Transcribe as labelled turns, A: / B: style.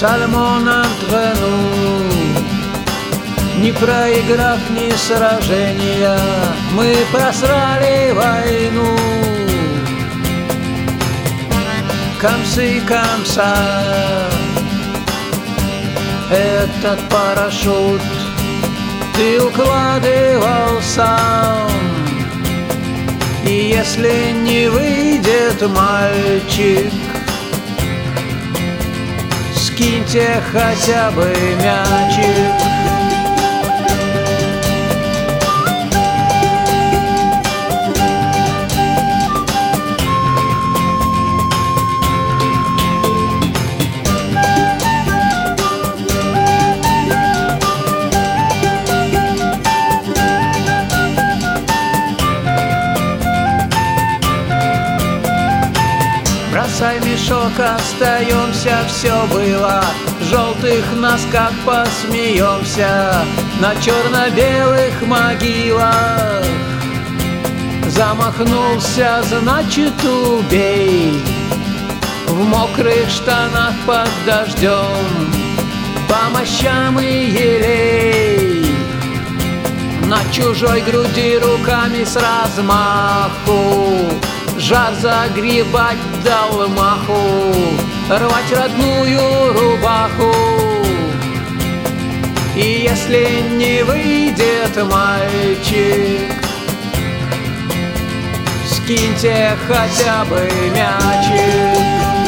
A: Сальмон Антрену Не проиграв ни сражения Мы просрали войну. Комсы комса Этот парашют Ты укладывал сам. И если не выйдет мальчик Скиньте хотя бы мячик Бросай мешок, остаемся, все было. Желтых носках посмеемся На черно-белых могилах. Замахнулся, значит убей. В мокрых штанах под дождем По мощам и елей. На чужой груди руками с размаху Жар загребать дал маху Рвать родную рубаху. И если не выйдет мальчик Скиньте хотя бы мячик